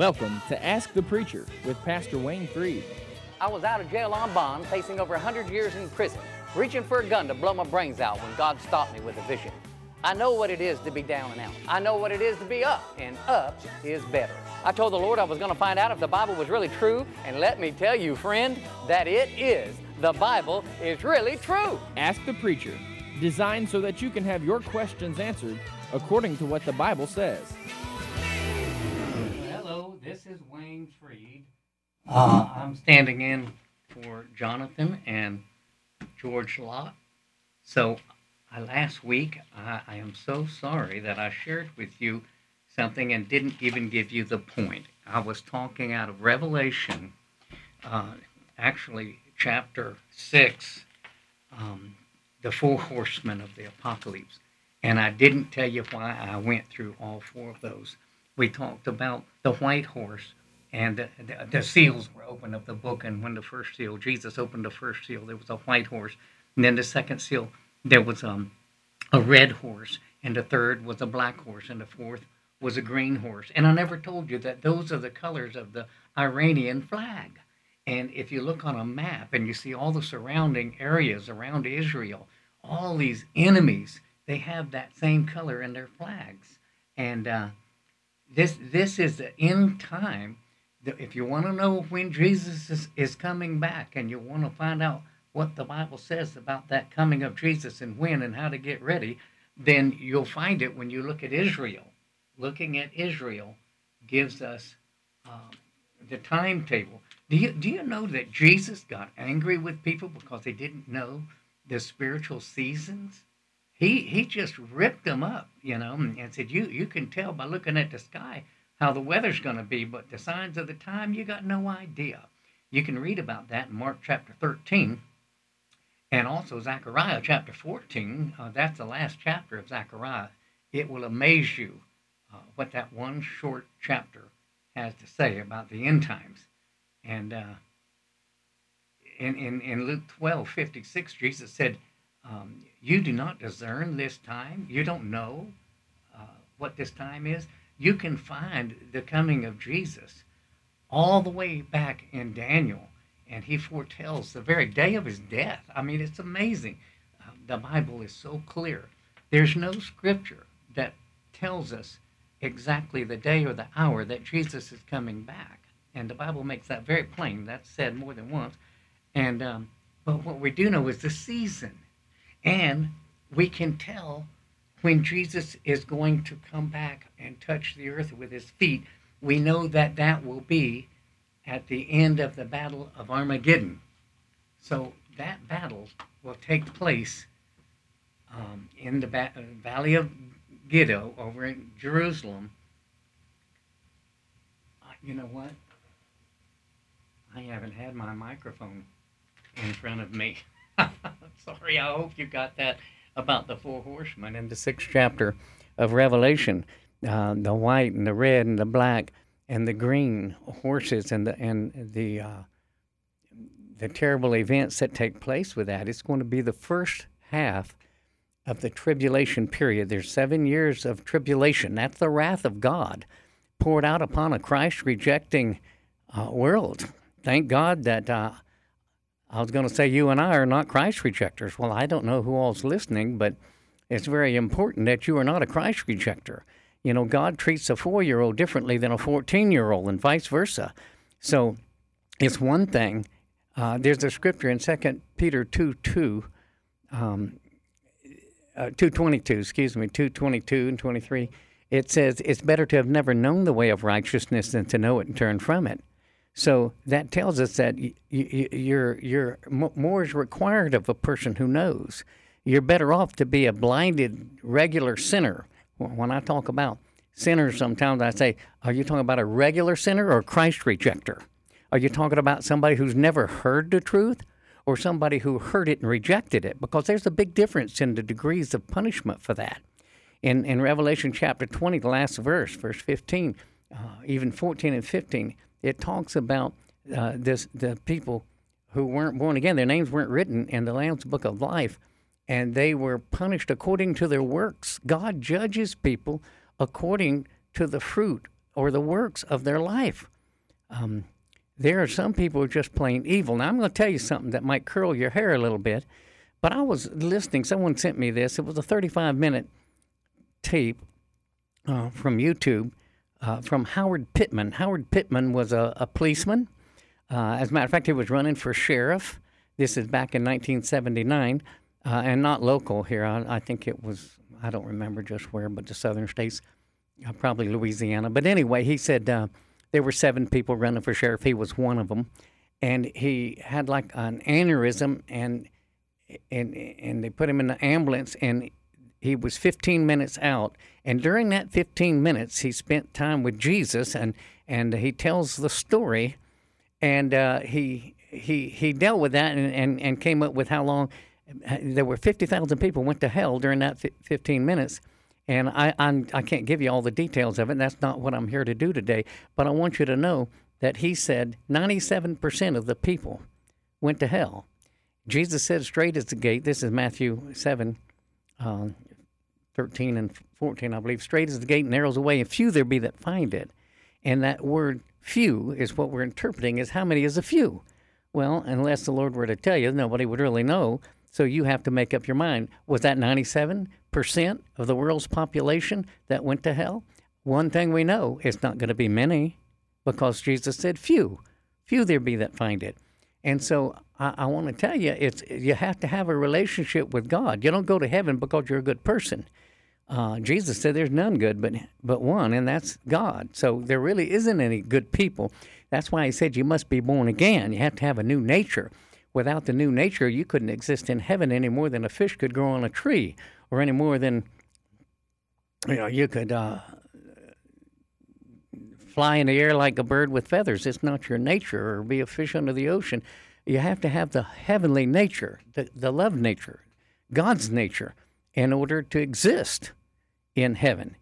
Welcome to Ask the Preacher with Pastor Wayne Freed. I was out of jail on bond, facing over 100 years in prison, reaching for a gun to blow my brains out when God stopped me with a vision. I know what it is to be down and out. I know what it is to be up, and up is better. I told the Lord I was going to find out if the Bible was really true, and let me tell you, friend, that it is. The Bible is really true. Ask the Preacher, designed so that you can have your questions answered according to what the Bible says. This is Wayne Freed. Uh, I'm standing in for Jonathan and George Lott. So, uh, last week, I, I am so sorry that I shared with you something and didn't even give you the point. I was talking out of Revelation, uh, actually, chapter 6, um, the four horsemen of the apocalypse. And I didn't tell you why I went through all four of those. We talked about the white horse, and the, the, the, seals were opened of the book. And when the first seal, Jesus opened the first seal, there was a white horse. And then the second seal, there was um, a red horse. And the third was a black horse. And the fourth was a green horse. And I never told you that those are the colors of the Iranian flag. And if you look on a map and you see all the surrounding areas around Israel, all these enemies, they have that same color in their flags. And uh, this this is the end time. If you want to know when Jesus is, is coming back and you want to find out what the Bible says about that coming of Jesus and when and how to get ready, then you'll find it when you look at Israel. Looking at Israel gives us um, the timetable. Do you, do you know that Jesus got angry with people because they didn't know the spiritual seasons? He he just ripped them up, you know, and said, "You you can tell by looking at the sky how the weather's going to be, but the signs of the time you got no idea." You can read about that in Mark chapter 13, and also Zechariah chapter 14. Uh, that's the last chapter of Zechariah. It will amaze you uh, what that one short chapter has to say about the end times. And uh, in, in, in Luke 12, 56, Jesus said, um, you do not discern this time. You don't know uh, what this time is. You can find the coming of Jesus all the way back in Daniel, and he foretells the very day of his death. I mean, it's amazing. Uh, the Bible is so clear. There's no scripture that tells us exactly the day or the hour that Jesus is coming back. And the Bible makes that very plain. That's said more than once. And um, but what we do know is the season. And we can tell when Jesus is going to come back and touch the earth with his feet. We know that that will be at the end of the Battle of Armageddon. So that battle will take place um, in the ba- Valley of Giddo over in Jerusalem. Uh, you know what? I haven't had my microphone in front of me. Sorry, I hope you got that about the four horsemen in the sixth chapter of Revelation. Uh, the white and the red and the black and the green horses and the and the uh, the terrible events that take place with that. It's going to be the first half of the tribulation period. There's seven years of tribulation. That's the wrath of God poured out upon a Christ rejecting uh, world. Thank God that uh, I was going to say you and I are not Christ rejectors. Well, I don't know who all's listening, but it's very important that you are not a Christ rejecter. You know, God treats a four year old differently than a 14 year old, and vice versa. So it's one thing. Uh, there's a scripture in 2 Peter 2 2, um, uh, 222, excuse me, 222 and 23. It says, It's better to have never known the way of righteousness than to know it and turn from it. So that tells us that y- y- you're, you're, more is required of a person who knows. You're better off to be a blinded regular sinner. When I talk about sinners, sometimes I say, Are you talking about a regular sinner or a Christ rejecter? Are you talking about somebody who's never heard the truth or somebody who heard it and rejected it? Because there's a big difference in the degrees of punishment for that. In, in Revelation chapter 20, the last verse, verse 15, uh, even 14 and 15, it talks about uh, this the people who weren't born again. Their names weren't written in the Lamb's Book of Life, and they were punished according to their works. God judges people according to the fruit or the works of their life. Um, there are some people who are just plain evil. Now, I'm going to tell you something that might curl your hair a little bit, but I was listening. Someone sent me this. It was a 35 minute tape uh, from YouTube uh, from Howard Pittman. Howard Pittman was a, a policeman. Uh, as a matter of fact, he was running for sheriff. This is back in 1979, uh, and not local here. I, I, think it was, I don't remember just where, but the southern states, uh, probably Louisiana. But anyway, he said uh, there were seven people running for sheriff. He was one of them. And he had like an aneurysm, and and and they put him in the ambulance, and he was 15 minutes out, and during that 15 minutes, he spent time with Jesus, and and he tells the story, and uh, he he he dealt with that, and, and and came up with how long. There were 50,000 people went to hell during that 15 minutes, and I I'm, I can't give you all the details of it. That's not what I'm here to do today. But I want you to know that he said 97% of the people went to hell. Jesus said, "Straight is the gate." This is Matthew 7, uh, 13 and 14, I believe. Straight is the gate, narrows the way, and few there be that find it. And that word few is what we're interpreting as how many is a few? Well, unless the Lord were to tell you, nobody would really know. So you have to make up your mind. Was that 97% of the world's population that went to hell? One thing we know, it's not going to be many because Jesus said few. Few there be that find it. And so I, I want to tell you, it's you have to have a relationship with God. You don't go to heaven because you're a good person. Uh, Jesus said there's none good but but one, and that's God. So there really isn't any good people. That's why he said you must be born again. You have to have a new nature. Without the new nature, you couldn't exist in heaven any more than a fish could grow on a tree, or any more than you know you could uh, fly in the air like a bird with feathers. It's not your nature, or be a fish under the ocean. You have to have the heavenly nature, the, the love nature, God's nature, in order to exist in heaven.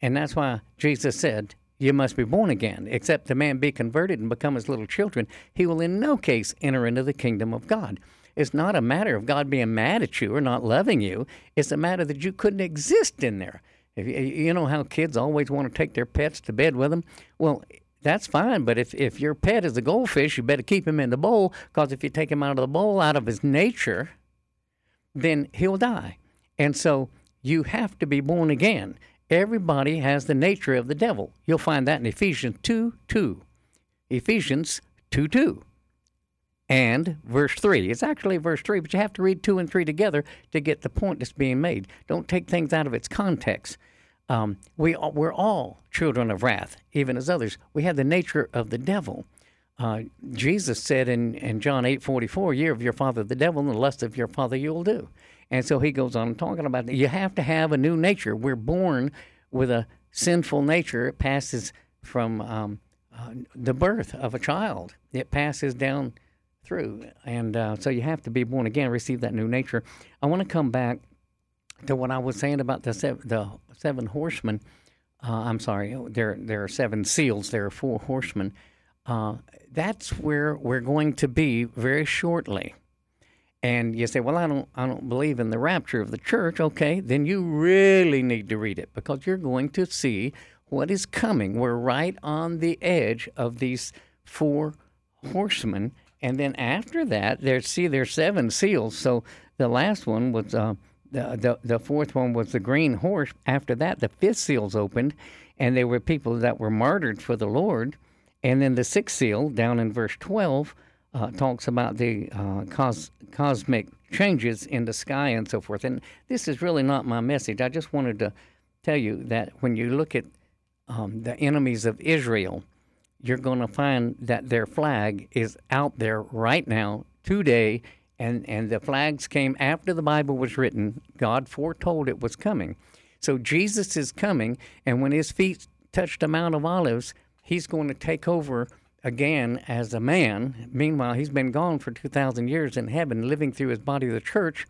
And that's why Jesus said, You must be born again. Except the man be converted and become as little children, he will in no case enter into the kingdom of God. It's not a matter of God being mad at you or not loving you. It's a matter that you couldn't exist in there. If you, you know how kids always want to take their pets to bed with them? Well, that's fine. But if, if your pet is a goldfish, you better keep him in the bowl because if you take him out of the bowl, out of his nature, then he'll die. And so you have to be born again. Everybody has the nature of the devil. You'll find that in Ephesians 2 2. Ephesians 2 2. And verse 3. It's actually verse 3, but you have to read 2 and 3 together to get the point that's being made. Don't take things out of its context. Um, we, we're all children of wrath, even as others. We have the nature of the devil. Uh, Jesus said in, in John 8 44, Year of your father the devil, and the lust of your father you will do. And so he goes on talking about that. You have to have a new nature. We're born with a sinful nature. It passes from um, uh, the birth of a child, it passes down through. And uh, so you have to be born again, receive that new nature. I want to come back to what I was saying about the, seven, the seven horsemen. Uh, I'm sorry, there, there are seven seals, there are four horsemen. Uh, that's where we're going to be very shortly and you say, "Well, I don't, I don't believe in the rapture of the church." Okay, then you really need to read it because you're going to see what is coming. We're right on the edge of these four horsemen, and then after that, there's see there's seven seals. So the last one was uh, the, the the fourth one was the green horse. After that, the fifth seal's opened, and there were people that were martyred for the Lord. And then the sixth seal, down in verse twelve uh, talks about the uh, cos- cosmic changes in the sky and so forth. And this is really not my message. I just wanted to tell you that when you look at um, the enemies of Israel, you're going to find that their flag is out there right now, today, and, and the flags came after the Bible was written. God foretold it was coming. So Jesus is coming, and when his feet touch the Mount of Olives, he's going to take over again as a man. Meanwhile, he's been gone for 2,000 years in heaven, living through his body, the church.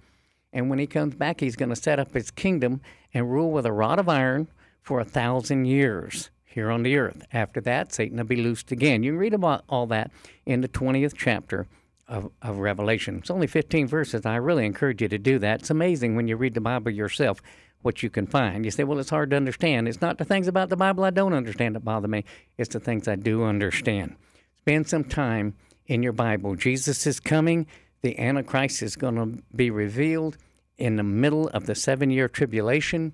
And when he comes back, he's going to set up his kingdom and rule with a rod of iron for a thousand years here on the earth. After that, Satan will be loosed again. You can read about all that in the 20th chapter of, of Revelation. It's only 15 verses. I really encourage you to do that. It's amazing when you read the Bible yourself what you can find. You say, well, it's hard to understand. It's not the things about the Bible I don't understand that bother me, it's the things I do understand. Spend some time in your Bible. Jesus is coming, the Antichrist is going to be revealed in the middle of the seven year tribulation.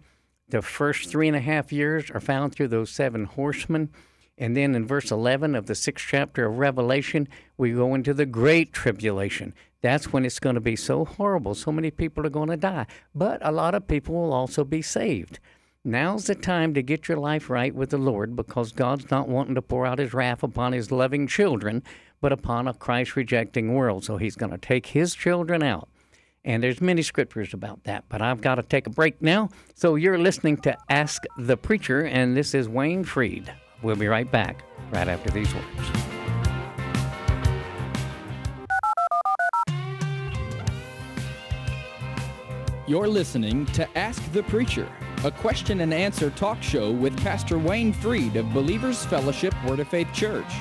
The first three and a half years are found through those seven horsemen. And then in verse 11 of the sixth chapter of Revelation, we go into the great tribulation. That's when it's going to be so horrible. So many people are going to die. But a lot of people will also be saved. Now's the time to get your life right with the Lord because God's not wanting to pour out his wrath upon his loving children, but upon a Christ rejecting world. So he's going to take his children out. And there's many scriptures about that, but I've got to take a break now. So you're listening to Ask the Preacher, and this is Wayne Freed. We'll be right back right after these words. You're listening to Ask the Preacher, a question and answer talk show with Pastor Wayne Freed of Believers Fellowship Word of Faith Church.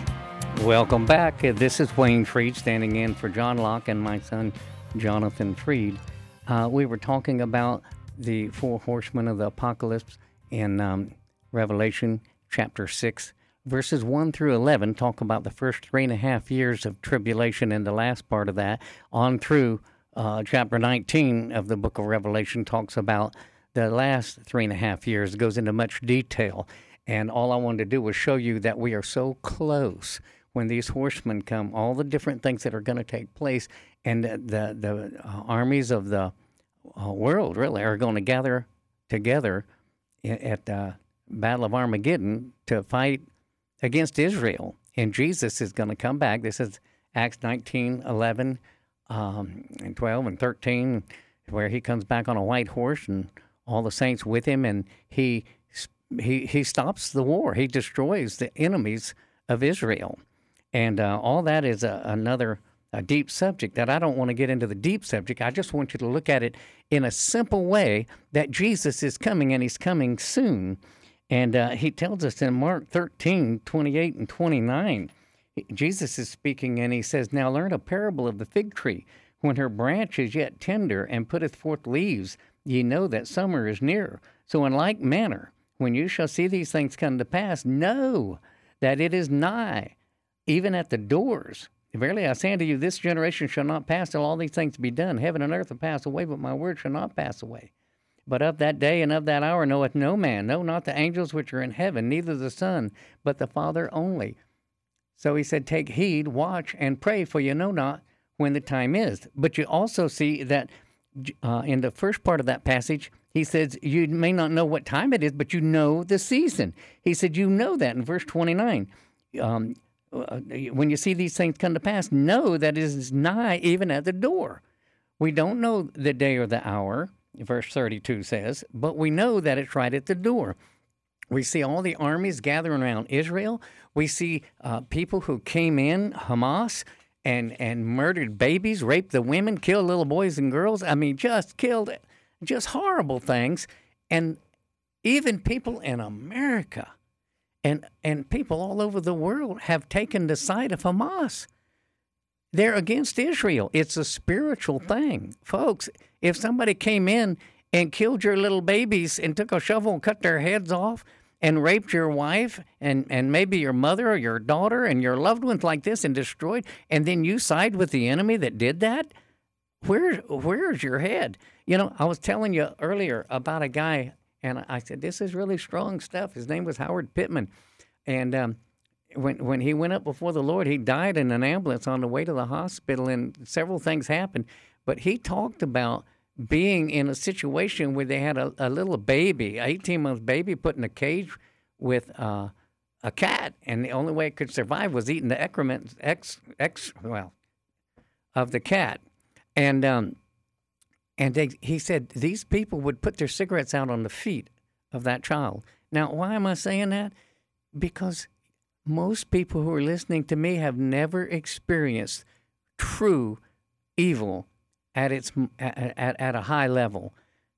Welcome back. This is Wayne Freed standing in for John Locke and my son Jonathan Freed. Uh, we were talking about the four horsemen of the apocalypse in um, Revelation chapter 6, verses 1 through 11. Talk about the first three and a half years of tribulation and the last part of that, on through uh, chapter 19 of the book of Revelation, talks about the last three and a half years. It goes into much detail. And all I wanted to do was show you that we are so close when these horsemen come, all the different things that are going to take place, and the the, uh, armies of the uh, world really are going to gather together at the Battle of Armageddon to fight against Israel, and Jesus is going to come back. This is Acts 19, 11, um, and 12, and 13, where he comes back on a white horse and all the saints with him, and he he he stops the war. He destroys the enemies of Israel. And uh, all that is a, another a deep subject that I don't want to get into the deep subject. I just want you to look at it in a simple way that Jesus is coming and he's coming soon. And uh, he tells us in Mark 13, 28 and 29, Jesus is speaking and he says, Now learn a parable of the fig tree. When her branch is yet tender and putteth forth leaves, ye know that summer is near. So in like manner, when you shall see these things come to pass, know that it is nigh even at the doors. Verily I say unto you, this generation shall not pass till all these things be done. Heaven and earth will pass away, but my word shall not pass away. But of that day and of that hour knoweth no man, no, not the angels which are in heaven, neither the Son, but the Father only. So he said, Take heed, watch, and pray, for you know not when the time is. But you also see that uh, in the first part of that passage, he says, You may not know what time it is, but you know the season. He said, You know that in verse 29. Um, when you see these things come to pass, know that it is nigh even at the door. We don't know the day or the hour, verse 32 says, but we know that it's right at the door. We see all the armies gathering around Israel. We see uh, people who came in, Hamas, and, and murdered babies, raped the women, killed little boys and girls. I mean, just killed, just horrible things. And even people in America and and people all over the world have taken the side of Hamas. They're against Israel. It's a spiritual thing, folks. If somebody came in and killed your little babies and took a shovel and cut their heads off and raped your wife and, and maybe your mother or your daughter and your loved ones like this and destroyed, and then you side with the enemy that did that, where where's your head? You know, I was telling you earlier about a guy and I said, "This is really strong stuff." His name was Howard Pittman, and um, when when he went up before the Lord, he died in an ambulance on the way to the hospital, and several things happened. But he talked about being in a situation where they had a, a little baby, 18 month baby, put in a cage with uh, a cat, and the only way it could survive was eating the excrement, ex, ex, well, of the cat, and um, and they, he said these people would put their cigarettes out on the feet of that child. Now, why am I saying that? Because most people who are listening to me have never experienced true evil at its at, at, at a high level.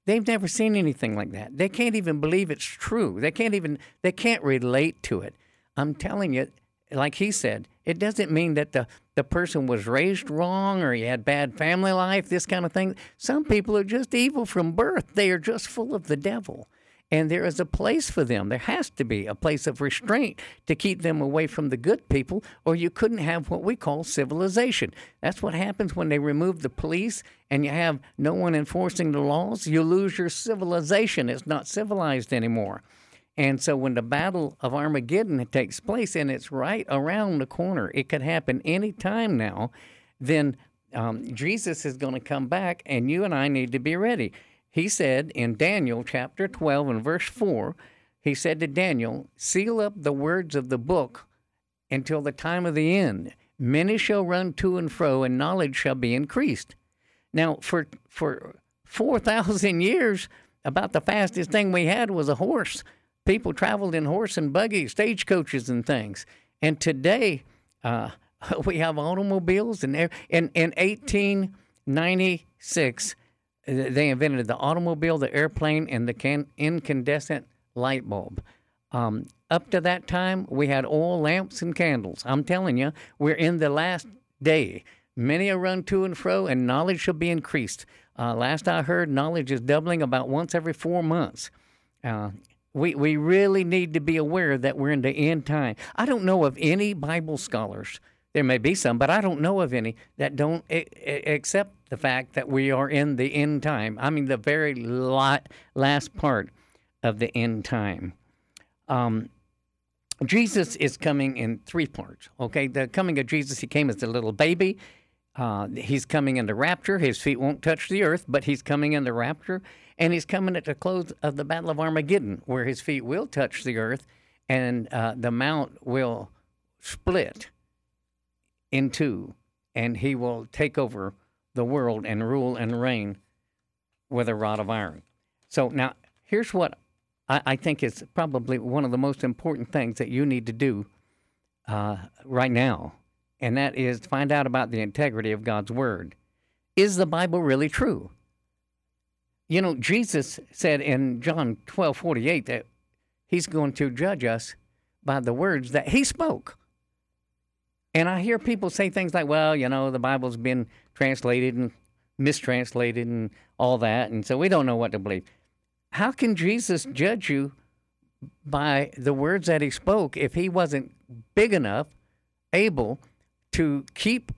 They've never seen anything like that. They can't even believe it's true. They can't even they can't relate to it. I'm telling you, like he said, it doesn't mean that the, the person was raised wrong or he had bad family life, this kind of thing. Some people are just evil from birth, they are just full of the devil. And there is a place for them. There has to be a place of restraint to keep them away from the good people, or you couldn't have what we call civilization. That's what happens when they remove the police and you have no one enforcing the laws. You lose your civilization. It's not civilized anymore. And so when the Battle of Armageddon takes place, and it's right around the corner, it could happen any time now, then um, Jesus is going to come back, and you and I need to be ready. He said in Daniel chapter 12 and verse 4, he said to Daniel, Seal up the words of the book until the time of the end. Many shall run to and fro, and knowledge shall be increased. Now, for, for 4,000 years, about the fastest thing we had was a horse. People traveled in horse and buggy, stagecoaches, and things. And today, uh, we have automobiles. And in, in 1896, they invented the automobile, the airplane, and the can- incandescent light bulb. Um, up to that time, we had oil lamps and candles. I'm telling you, we're in the last day. Many are run to and fro, and knowledge shall be increased. Uh, last I heard, knowledge is doubling about once every four months. Uh, we, we really need to be aware that we're in the end time. I don't know of any Bible scholars, there may be some, but I don't know of any that don't accept the fact that we are in the end time. I mean, the very last part of the end time. Um, Jesus is coming in three parts. Okay, the coming of Jesus, he came as a little baby. Uh, he's coming in the rapture. His feet won't touch the earth, but he's coming in the rapture. And he's coming at the close of the Battle of Armageddon, where his feet will touch the earth and uh, the mount will split in two, and he will take over the world and rule and reign with a rod of iron. So now, here's what I, I think is probably one of the most important things that you need to do uh, right now, and that is find out about the integrity of God's Word. Is the Bible really true? You know, Jesus said in John 12 48 that he's going to judge us by the words that he spoke. And I hear people say things like, well, you know, the Bible's been translated and mistranslated and all that, and so we don't know what to believe. How can Jesus judge you by the words that he spoke if he wasn't big enough, able to keep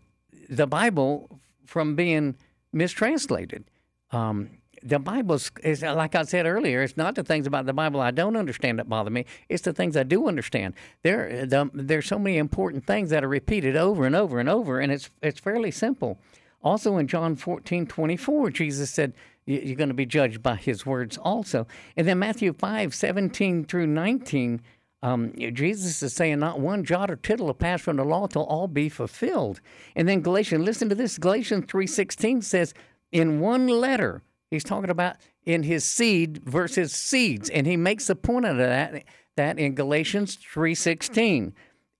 the Bible from being mistranslated? Um, the Bible is like I said earlier. It's not the things about the Bible I don't understand that bother me. It's the things I do understand. There, the, there's so many important things that are repeated over and over and over, and it's it's fairly simple. Also in John 14, 24, Jesus said, You're going to be judged by his words also. And then Matthew 5, 17 through 19, um, Jesus is saying, Not one jot or tittle will pass from the law till all be fulfilled. And then Galatians, listen to this Galatians 3.16 says, In one letter, He's talking about in his seed versus seeds, and he makes a point of that that in Galatians three sixteen,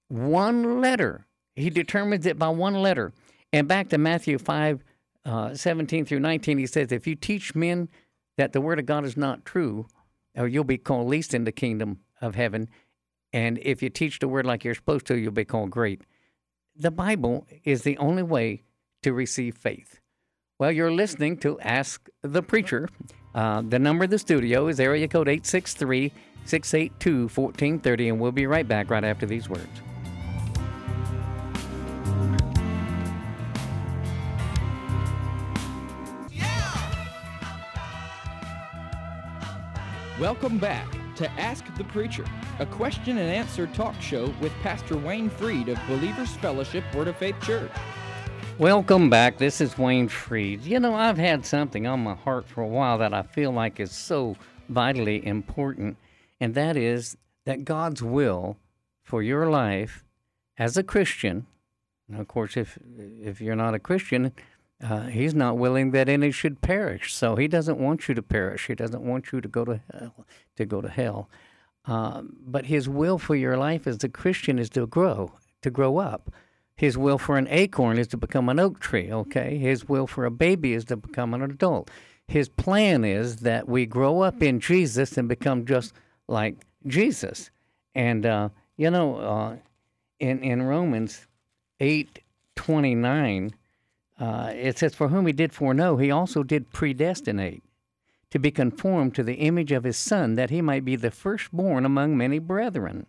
one letter. He determines it by one letter. And back to Matthew five uh, seventeen through nineteen, he says, "If you teach men that the word of God is not true, or you'll be called least in the kingdom of heaven. And if you teach the word like you're supposed to, you'll be called great." The Bible is the only way to receive faith. Well, you're listening to Ask the Preacher. Uh, the number of the studio is area code 863 682 1430, and we'll be right back right after these words. Welcome back to Ask the Preacher, a question and answer talk show with Pastor Wayne Freed of Believers Fellowship Word of Faith Church. Welcome back. This is Wayne Freed. You know, I've had something on my heart for a while that I feel like is so vitally important, and that is that God's will for your life as a Christian. of course, if if you're not a Christian, uh, He's not willing that any should perish. So He doesn't want you to perish. He doesn't want you to go to hell. To go to hell. Uh, but His will for your life as a Christian is to grow, to grow up. His will for an acorn is to become an oak tree, okay? His will for a baby is to become an adult. His plan is that we grow up in Jesus and become just like Jesus. And, uh, you know, uh, in, in Romans 8 29, uh, it says, For whom he did foreknow, he also did predestinate to be conformed to the image of his Son, that he might be the firstborn among many brethren.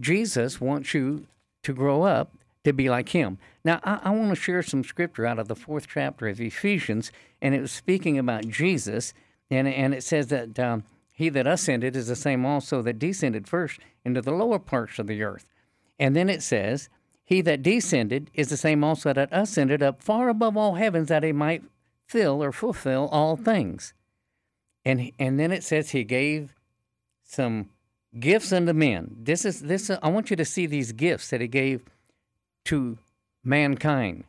Jesus wants you to grow up to be like him. Now, I, I want to share some scripture out of the fourth chapter of Ephesians, and it was speaking about Jesus, and, and it says that um, he that ascended is the same also that descended first into the lower parts of the earth. And then it says, He that descended is the same also that ascended up far above all heavens that he might fill or fulfill all things. And, and then it says, He gave some gifts unto men. This is this. I want you to see these gifts that he gave to mankind,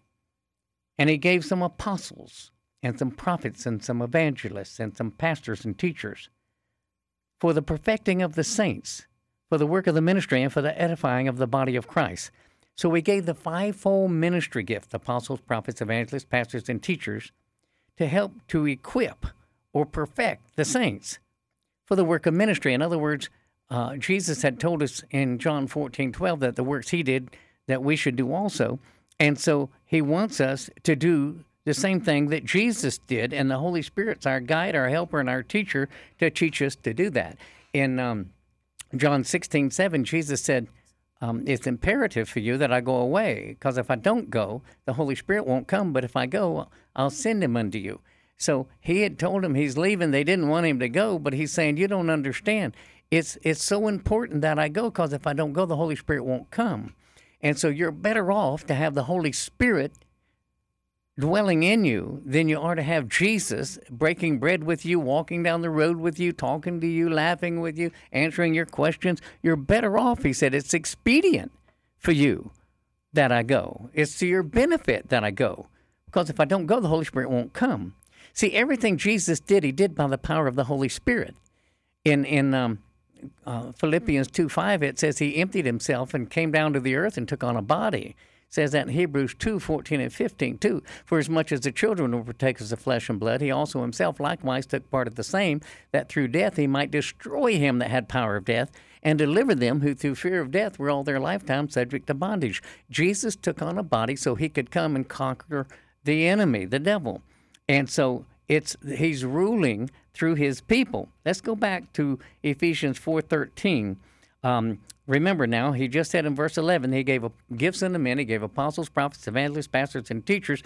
and he gave some apostles and some prophets and some evangelists and some pastors and teachers for the perfecting of the saints, for the work of the ministry, and for the edifying of the body of Christ. So we gave the fivefold ministry gift apostles, prophets, evangelists, pastors, and teachers to help to equip or perfect the saints for the work of ministry. In other words, uh, Jesus had told us in John 14 12 that the works he did that we should do also. And so he wants us to do the same thing that Jesus did, and the Holy Spirit's our guide, our helper, and our teacher to teach us to do that. In um, John 16, 7, Jesus said, um, It's imperative for you that I go away, because if I don't go, the Holy Spirit won't come, but if I go, I'll send him unto you. So he had told him he's leaving. They didn't want him to go, but he's saying, You don't understand. It's, it's so important that I go, because if I don't go, the Holy Spirit won't come. And so you're better off to have the Holy Spirit dwelling in you than you are to have Jesus breaking bread with you, walking down the road with you, talking to you, laughing with you, answering your questions. You're better off, he said. It's expedient for you that I go. It's to your benefit that I go. Because if I don't go, the Holy Spirit won't come. See, everything Jesus did, he did by the power of the Holy Spirit. In in um, uh, Philippians 2 5, it says he emptied himself and came down to the earth and took on a body says that in Hebrews 2 14 and 15 too. For as much as the children were partakers of flesh and blood, he also himself likewise took part of the same, that through death he might destroy him that had power of death, and deliver them who through fear of death were all their lifetime subject to bondage. Jesus took on a body so he could come and conquer the enemy, the devil. And so it's he's ruling through his people. Let's go back to Ephesians 4:13. Um, remember now, he just said in verse 11, he gave gifts unto men, he gave apostles, prophets, evangelists, pastors, and teachers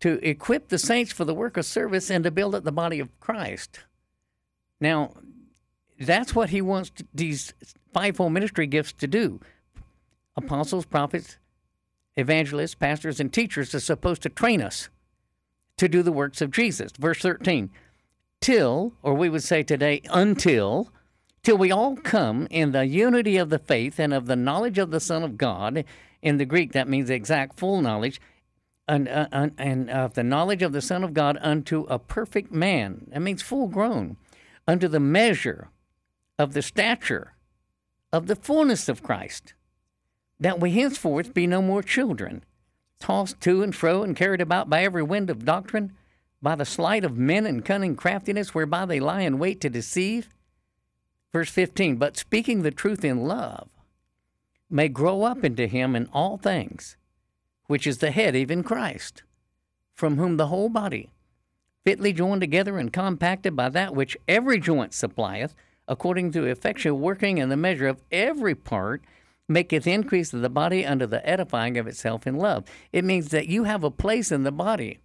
to equip the saints for the work of service and to build up the body of Christ. Now, that's what he wants to, these fivefold ministry gifts to do. Apostles, prophets, evangelists, pastors, and teachers are supposed to train us to do the works of Jesus. Verse 13, till, or we would say today, until till we all come in the unity of the faith and of the knowledge of the Son of God. In the Greek, that means exact full knowledge, and, uh, and of the knowledge of the Son of God unto a perfect man. That means full grown, unto the measure of the stature of the fullness of Christ, that we henceforth be no more children, tossed to and fro and carried about by every wind of doctrine, by the sleight of men and cunning craftiness whereby they lie in wait to deceive Verse 15, but speaking the truth in love may grow up into him in all things, which is the head, even Christ, from whom the whole body, fitly joined together and compacted by that which every joint supplieth, according to effectual working in the measure of every part, maketh increase of the body unto the edifying of itself in love. It means that you have a place in the body.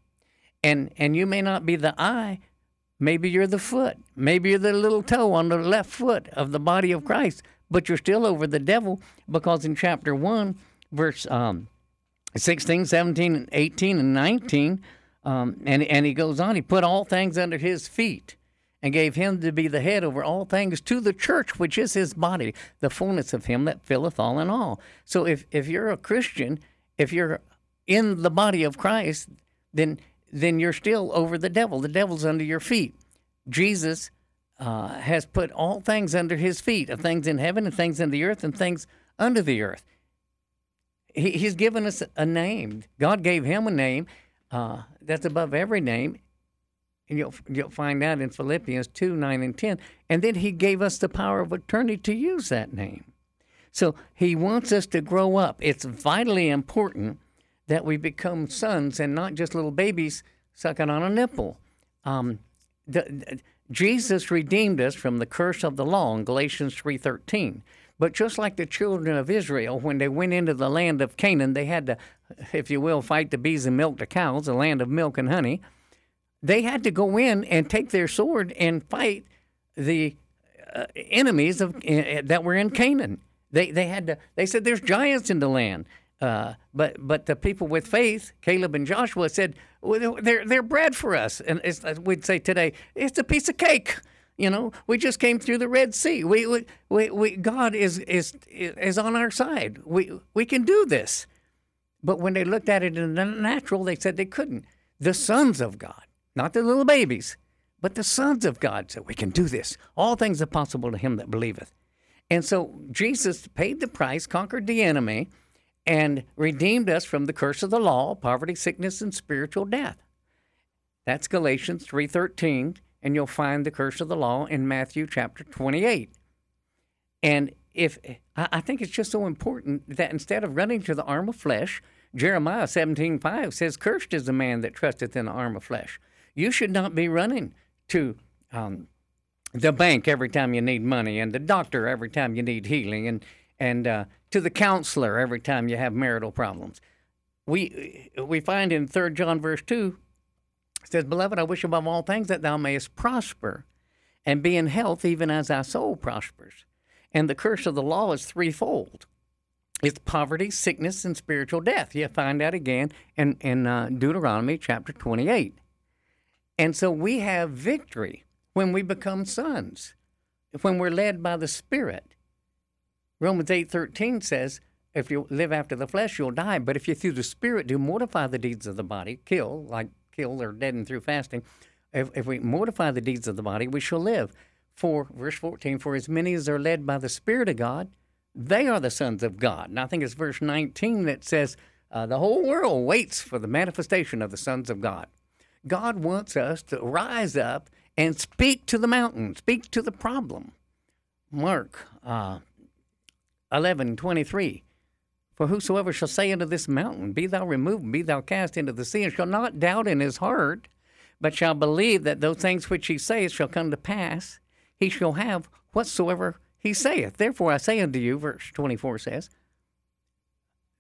And and you may not be the eye, Maybe you're the foot. Maybe you're the little toe on the left foot of the body of Christ, but you're still over the devil because in chapter 1, verse um, 16, 17, 18, and 19, um, and, and he goes on, he put all things under his feet and gave him to be the head over all things to the church, which is his body, the fullness of him that filleth all in all. So if, if you're a Christian, if you're in the body of Christ, then then you're still over the devil. The devil's under your feet. Jesus uh, has put all things under his feet, of things in heaven and things in the earth and things under the earth. He, he's given us a name. God gave him a name uh, that's above every name. And you'll, you'll find that in Philippians 2 9 and 10. And then he gave us the power of attorney to use that name. So he wants us to grow up. It's vitally important that we become sons and not just little babies sucking on a nipple. Um, the, Jesus redeemed us from the curse of the law in Galatians 3:13. But just like the children of Israel, when they went into the land of Canaan, they had to, if you will, fight the bees and milk the cows, the land of milk and honey. They had to go in and take their sword and fight the uh, enemies of uh, that were in Canaan. They they had to. They said there's giants in the land. Uh, but but the people with faith, Caleb and Joshua, said well, they're they're bread for us, and we'd say today it's a piece of cake. You know, we just came through the Red Sea. We, we, we, we God is is is on our side. We we can do this. But when they looked at it in the natural, they said they couldn't. The sons of God, not the little babies, but the sons of God said, We can do this. All things are possible to him that believeth. And so Jesus paid the price, conquered the enemy, and redeemed us from the curse of the law, poverty, sickness, and spiritual death. That's Galatians 3:13, and you'll find the curse of the law in Matthew chapter 28. And if I think it's just so important that instead of running to the arm of flesh, Jeremiah 17:5 says, "Cursed is the man that trusteth in the arm of flesh." You should not be running to um, the bank every time you need money, and the doctor every time you need healing, and and uh, to the counselor every time you have marital problems. We we find in Third John verse two says, "Beloved, I wish above all things that thou mayest prosper, and be in health, even as thy soul prospers." And the curse of the law is threefold: it's poverty, sickness, and spiritual death. You find that again in in uh, Deuteronomy chapter twenty-eight. And so we have victory when we become sons, when we're led by the Spirit. Romans 8:13 says, if you live after the flesh, you'll die. But if you through the Spirit do mortify the deeds of the body, kill, like kill or deaden through fasting, if, if we mortify the deeds of the body, we shall live. For, verse 14, for as many as are led by the Spirit of God, they are the sons of God. And I think it's verse 19 that says, uh, the whole world waits for the manifestation of the sons of God. God wants us to rise up and speak to the mountain, speak to the problem. Mark uh, 11 23. For whosoever shall say unto this mountain, Be thou removed, be thou cast into the sea, and shall not doubt in his heart, but shall believe that those things which he saith shall come to pass, he shall have whatsoever he saith. Therefore I say unto you, verse 24 says,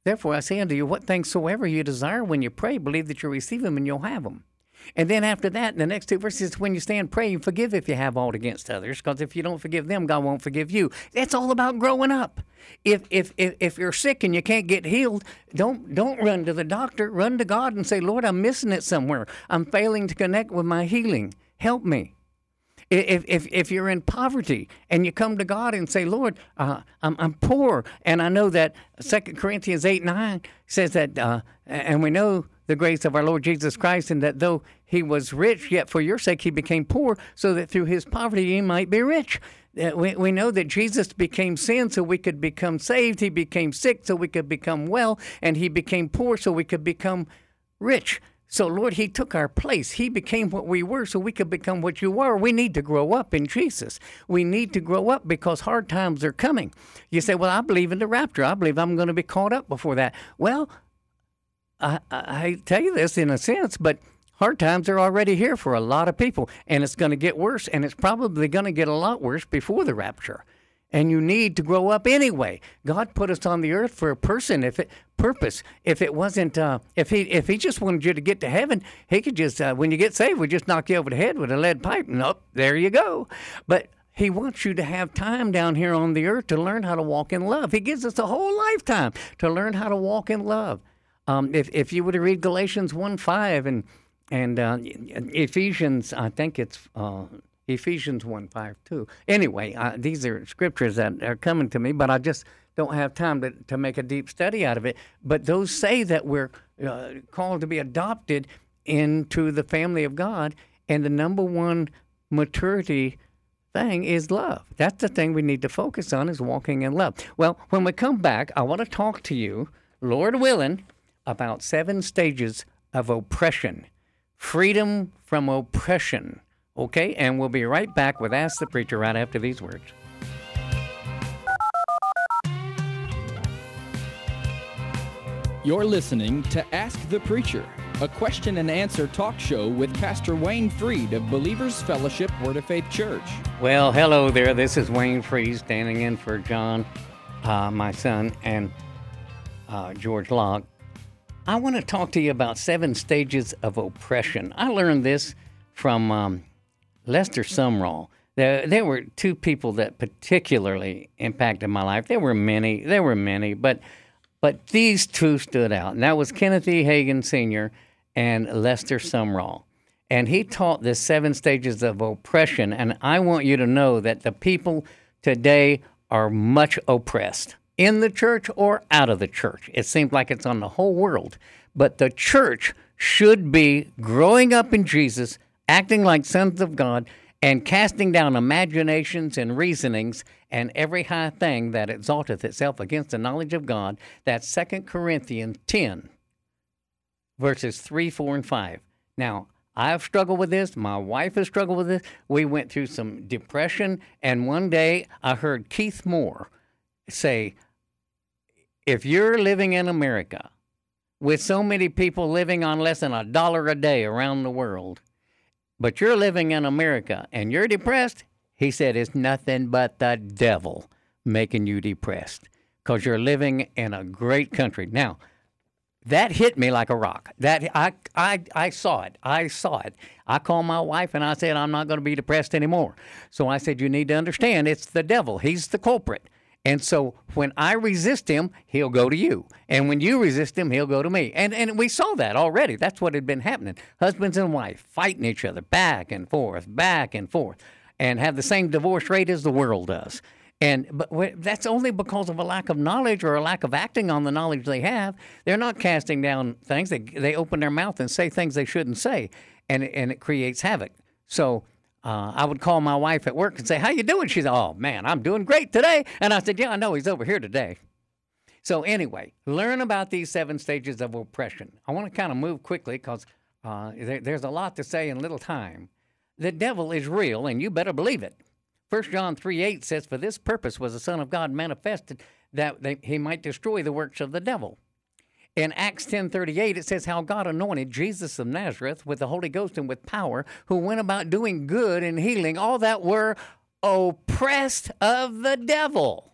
Therefore I say unto you, what things soever you desire when you pray, believe that you receive them and you'll have them. And then after that, in the next two verses, when you stand praying, forgive if you have aught against others, because if you don't forgive them, God won't forgive you. That's all about growing up. If, if if if you're sick and you can't get healed, don't don't run to the doctor. Run to God and say, Lord, I'm missing it somewhere. I'm failing to connect with my healing. Help me. If, if, if you're in poverty and you come to God and say, Lord, uh, I'm, I'm poor, and I know that 2 Corinthians 8 9 says that, uh, and we know the grace of our Lord Jesus Christ, and that though he was rich, yet for your sake he became poor, so that through his poverty he might be rich. Uh, we, we know that Jesus became sin so we could become saved. He became sick so we could become well, and he became poor so we could become rich. So, Lord, He took our place. He became what we were so we could become what you are. We need to grow up in Jesus. We need to grow up because hard times are coming. You say, Well, I believe in the rapture. I believe I'm going to be caught up before that. Well, I, I tell you this in a sense, but hard times are already here for a lot of people, and it's going to get worse, and it's probably going to get a lot worse before the rapture and you need to grow up anyway. God put us on the earth for a person, if it purpose. If it wasn't, uh, if he if he just wanted you to get to heaven, he could just uh, when you get saved, we just knock you over the head with a lead pipe. Nope, there you go. But he wants you to have time down here on the earth to learn how to walk in love. He gives us a whole lifetime to learn how to walk in love. Um, if if you were to read Galatians one five and and uh, Ephesians, I think it's uh, Ephesians 1 5 2. Anyway, uh, these are scriptures that are coming to me, but I just don't have time to, to make a deep study out of it. But those say that we're uh, called to be adopted into the family of God, and the number one maturity thing is love. That's the thing we need to focus on is walking in love. Well, when we come back, I want to talk to you, Lord willing, about seven stages of oppression. Freedom from oppression. Okay, and we'll be right back with Ask the Preacher right after these words. You're listening to Ask the Preacher, a question and answer talk show with Pastor Wayne Freed of Believers Fellowship Word of Faith Church. Well, hello there. This is Wayne Freed standing in for John, uh, my son, and uh, George Locke. I want to talk to you about seven stages of oppression. I learned this from um, Lester Sumrall. There, there were two people that particularly impacted my life. There were many, there were many, but but these two stood out, and that was Kenneth E. Hagin Sr. and Lester Sumrall. And he taught the seven stages of oppression. And I want you to know that the people today are much oppressed in the church or out of the church. It seems like it's on the whole world. But the church should be growing up in Jesus, acting like sons of God, and casting down imaginations and reasonings and every high thing that exalteth itself against the knowledge of God. That's 2 Corinthians 10, verses 3, 4, and 5. Now, I've struggled with this. My wife has struggled with this. We went through some depression, and one day I heard Keith Moore say, If you're living in America with so many people living on less than a dollar a day around the world, but you're living in America and you're depressed, he said, it's nothing but the devil making you depressed because you're living in a great country. Now, that hit me like a rock. That I, I, I saw it. I saw it. I called my wife and I said, I'm not going to be depressed anymore. So I said, You need to understand it's the devil. He's the culprit. And so when I resist him, he'll go to you. And when you resist him, he'll go to me. And and we saw that already. That's what had been happening. Husbands and wife fighting each other back and forth, back and forth and have the same divorce rate as the world does. And but that's only because of a lack of knowledge or a lack of acting on the knowledge they have. They're not casting down things. They they open their mouth and say things they shouldn't say, and and it creates havoc. So. Uh, I would call my wife at work and say, "How you doing?" She's, "Oh man, I'm doing great today." And I said, "Yeah, I know he's over here today." So anyway, learn about these seven stages of oppression. I want to kind of move quickly because uh, there, there's a lot to say in little time the devil is real, and you better believe it. 1 John 3 8 says, For this purpose was the Son of God manifested, that they, he might destroy the works of the devil. In Acts 10:38 it says how God anointed Jesus of Nazareth with the Holy Ghost and with power who went about doing good and healing all that were oppressed of the devil.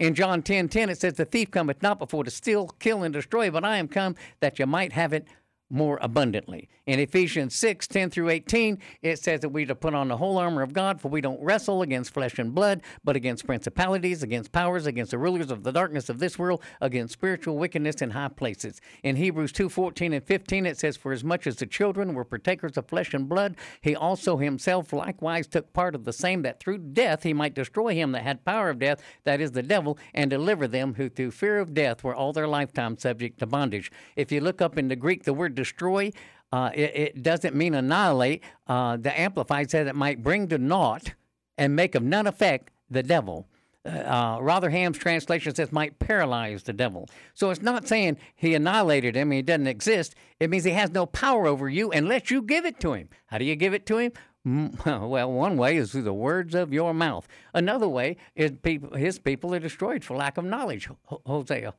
In John 10:10 10, 10, it says the thief cometh not before to steal, kill and destroy, but I am come that you might have it more abundantly. In Ephesians 6 10 through 18, it says that we to put on the whole armor of God, for we don't wrestle against flesh and blood, but against principalities, against powers, against the rulers of the darkness of this world, against spiritual wickedness in high places. In Hebrews 2 14 and 15, it says, For as much as the children were partakers of flesh and blood, he also himself likewise took part of the same, that through death he might destroy him that had power of death, that is the devil, and deliver them who through fear of death were all their lifetime subject to bondage. If you look up in the Greek, the word destroy, uh, it, it, doesn't mean annihilate. Uh, the Amplified says it might bring to naught and make of none effect the devil. Uh, uh, Rotherham's translation says might paralyze the devil. So it's not saying he annihilated him, he doesn't exist. It means he has no power over you unless you give it to him. How do you give it to him? Well, one way is through the words of your mouth. Another way is people, his people are destroyed for lack of knowledge. Hosea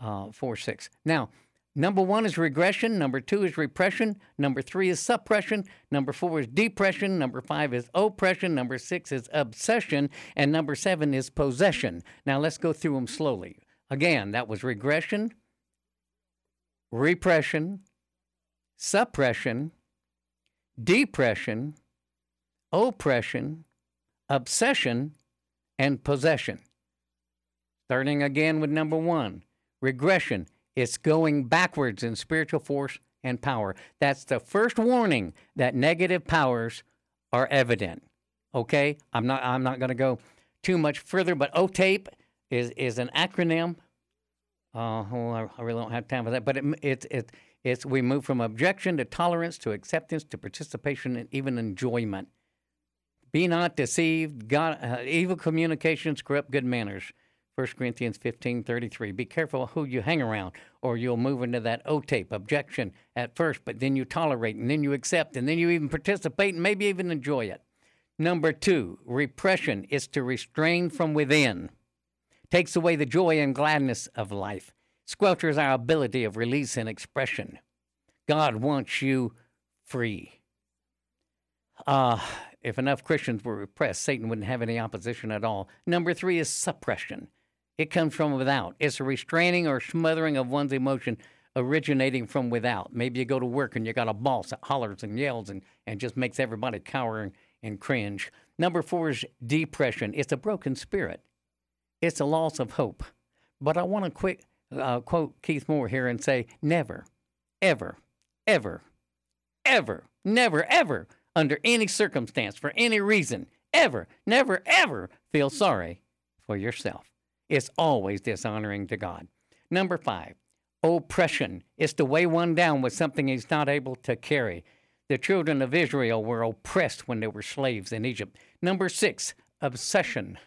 uh, 4 6. Now, Number one is regression. Number two is repression. Number three is suppression. Number four is depression. Number five is oppression. Number six is obsession. And number seven is possession. Now let's go through them slowly. Again, that was regression, repression, suppression, depression, oppression, obsession, and possession. Starting again with number one regression it's going backwards in spiritual force and power. That's the first warning that negative powers are evident. Okay? I'm not I'm not going to go too much further, but OTAPE is is an acronym. Uh, well, I really don't have time for that, but it, it, it, it's we move from objection to tolerance to acceptance to participation and even enjoyment. Be not deceived. God, uh, evil communications corrupt good manners. 1 Corinthians 15 33. Be careful who you hang around, or you'll move into that O tape objection at first, but then you tolerate, and then you accept, and then you even participate, and maybe even enjoy it. Number two, repression is to restrain from within, takes away the joy and gladness of life. squelchers our ability of release and expression. God wants you free. Uh, if enough Christians were repressed, Satan wouldn't have any opposition at all. Number three is suppression. It comes from without. It's a restraining or smothering of one's emotion originating from without. Maybe you go to work and you got a boss that hollers and yells and, and just makes everybody cower and, and cringe. Number four is depression. It's a broken spirit. It's a loss of hope. But I want to uh, quote Keith Moore here and say, never, ever, ever, ever, never, ever, under any circumstance, for any reason, ever, never, ever feel sorry for yourself. It's always dishonoring to God. Number five, oppression is to weigh one down with something he's not able to carry. The children of Israel were oppressed when they were slaves in Egypt. Number six, obsession.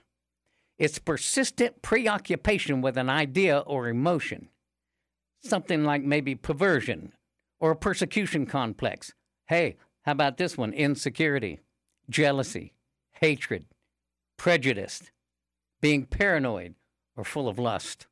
It's persistent preoccupation with an idea or emotion, something like maybe perversion or a persecution complex. Hey, how about this one? Insecurity, jealousy, hatred, prejudice, being paranoid or full of lust.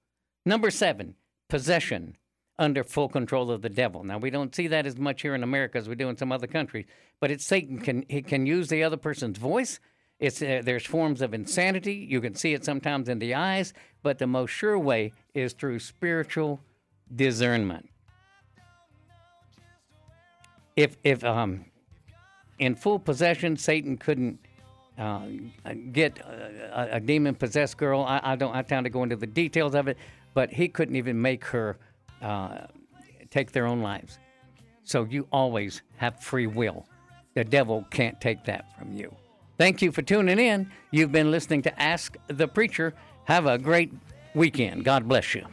Number seven, possession under full control of the devil. Now we don't see that as much here in America as we do in some other countries, but it's Satan can he can use the other person's voice it's, uh, there's forms of insanity. You can see it sometimes in the eyes, but the most sure way is through spiritual discernment. If, if um, in full possession, Satan couldn't uh, get a, a demon possessed girl, I, I don't have time to go into the details of it, but he couldn't even make her uh, take their own lives. So you always have free will. The devil can't take that from you. Thank you for tuning in. You've been listening to Ask the Preacher. Have a great weekend. God bless you.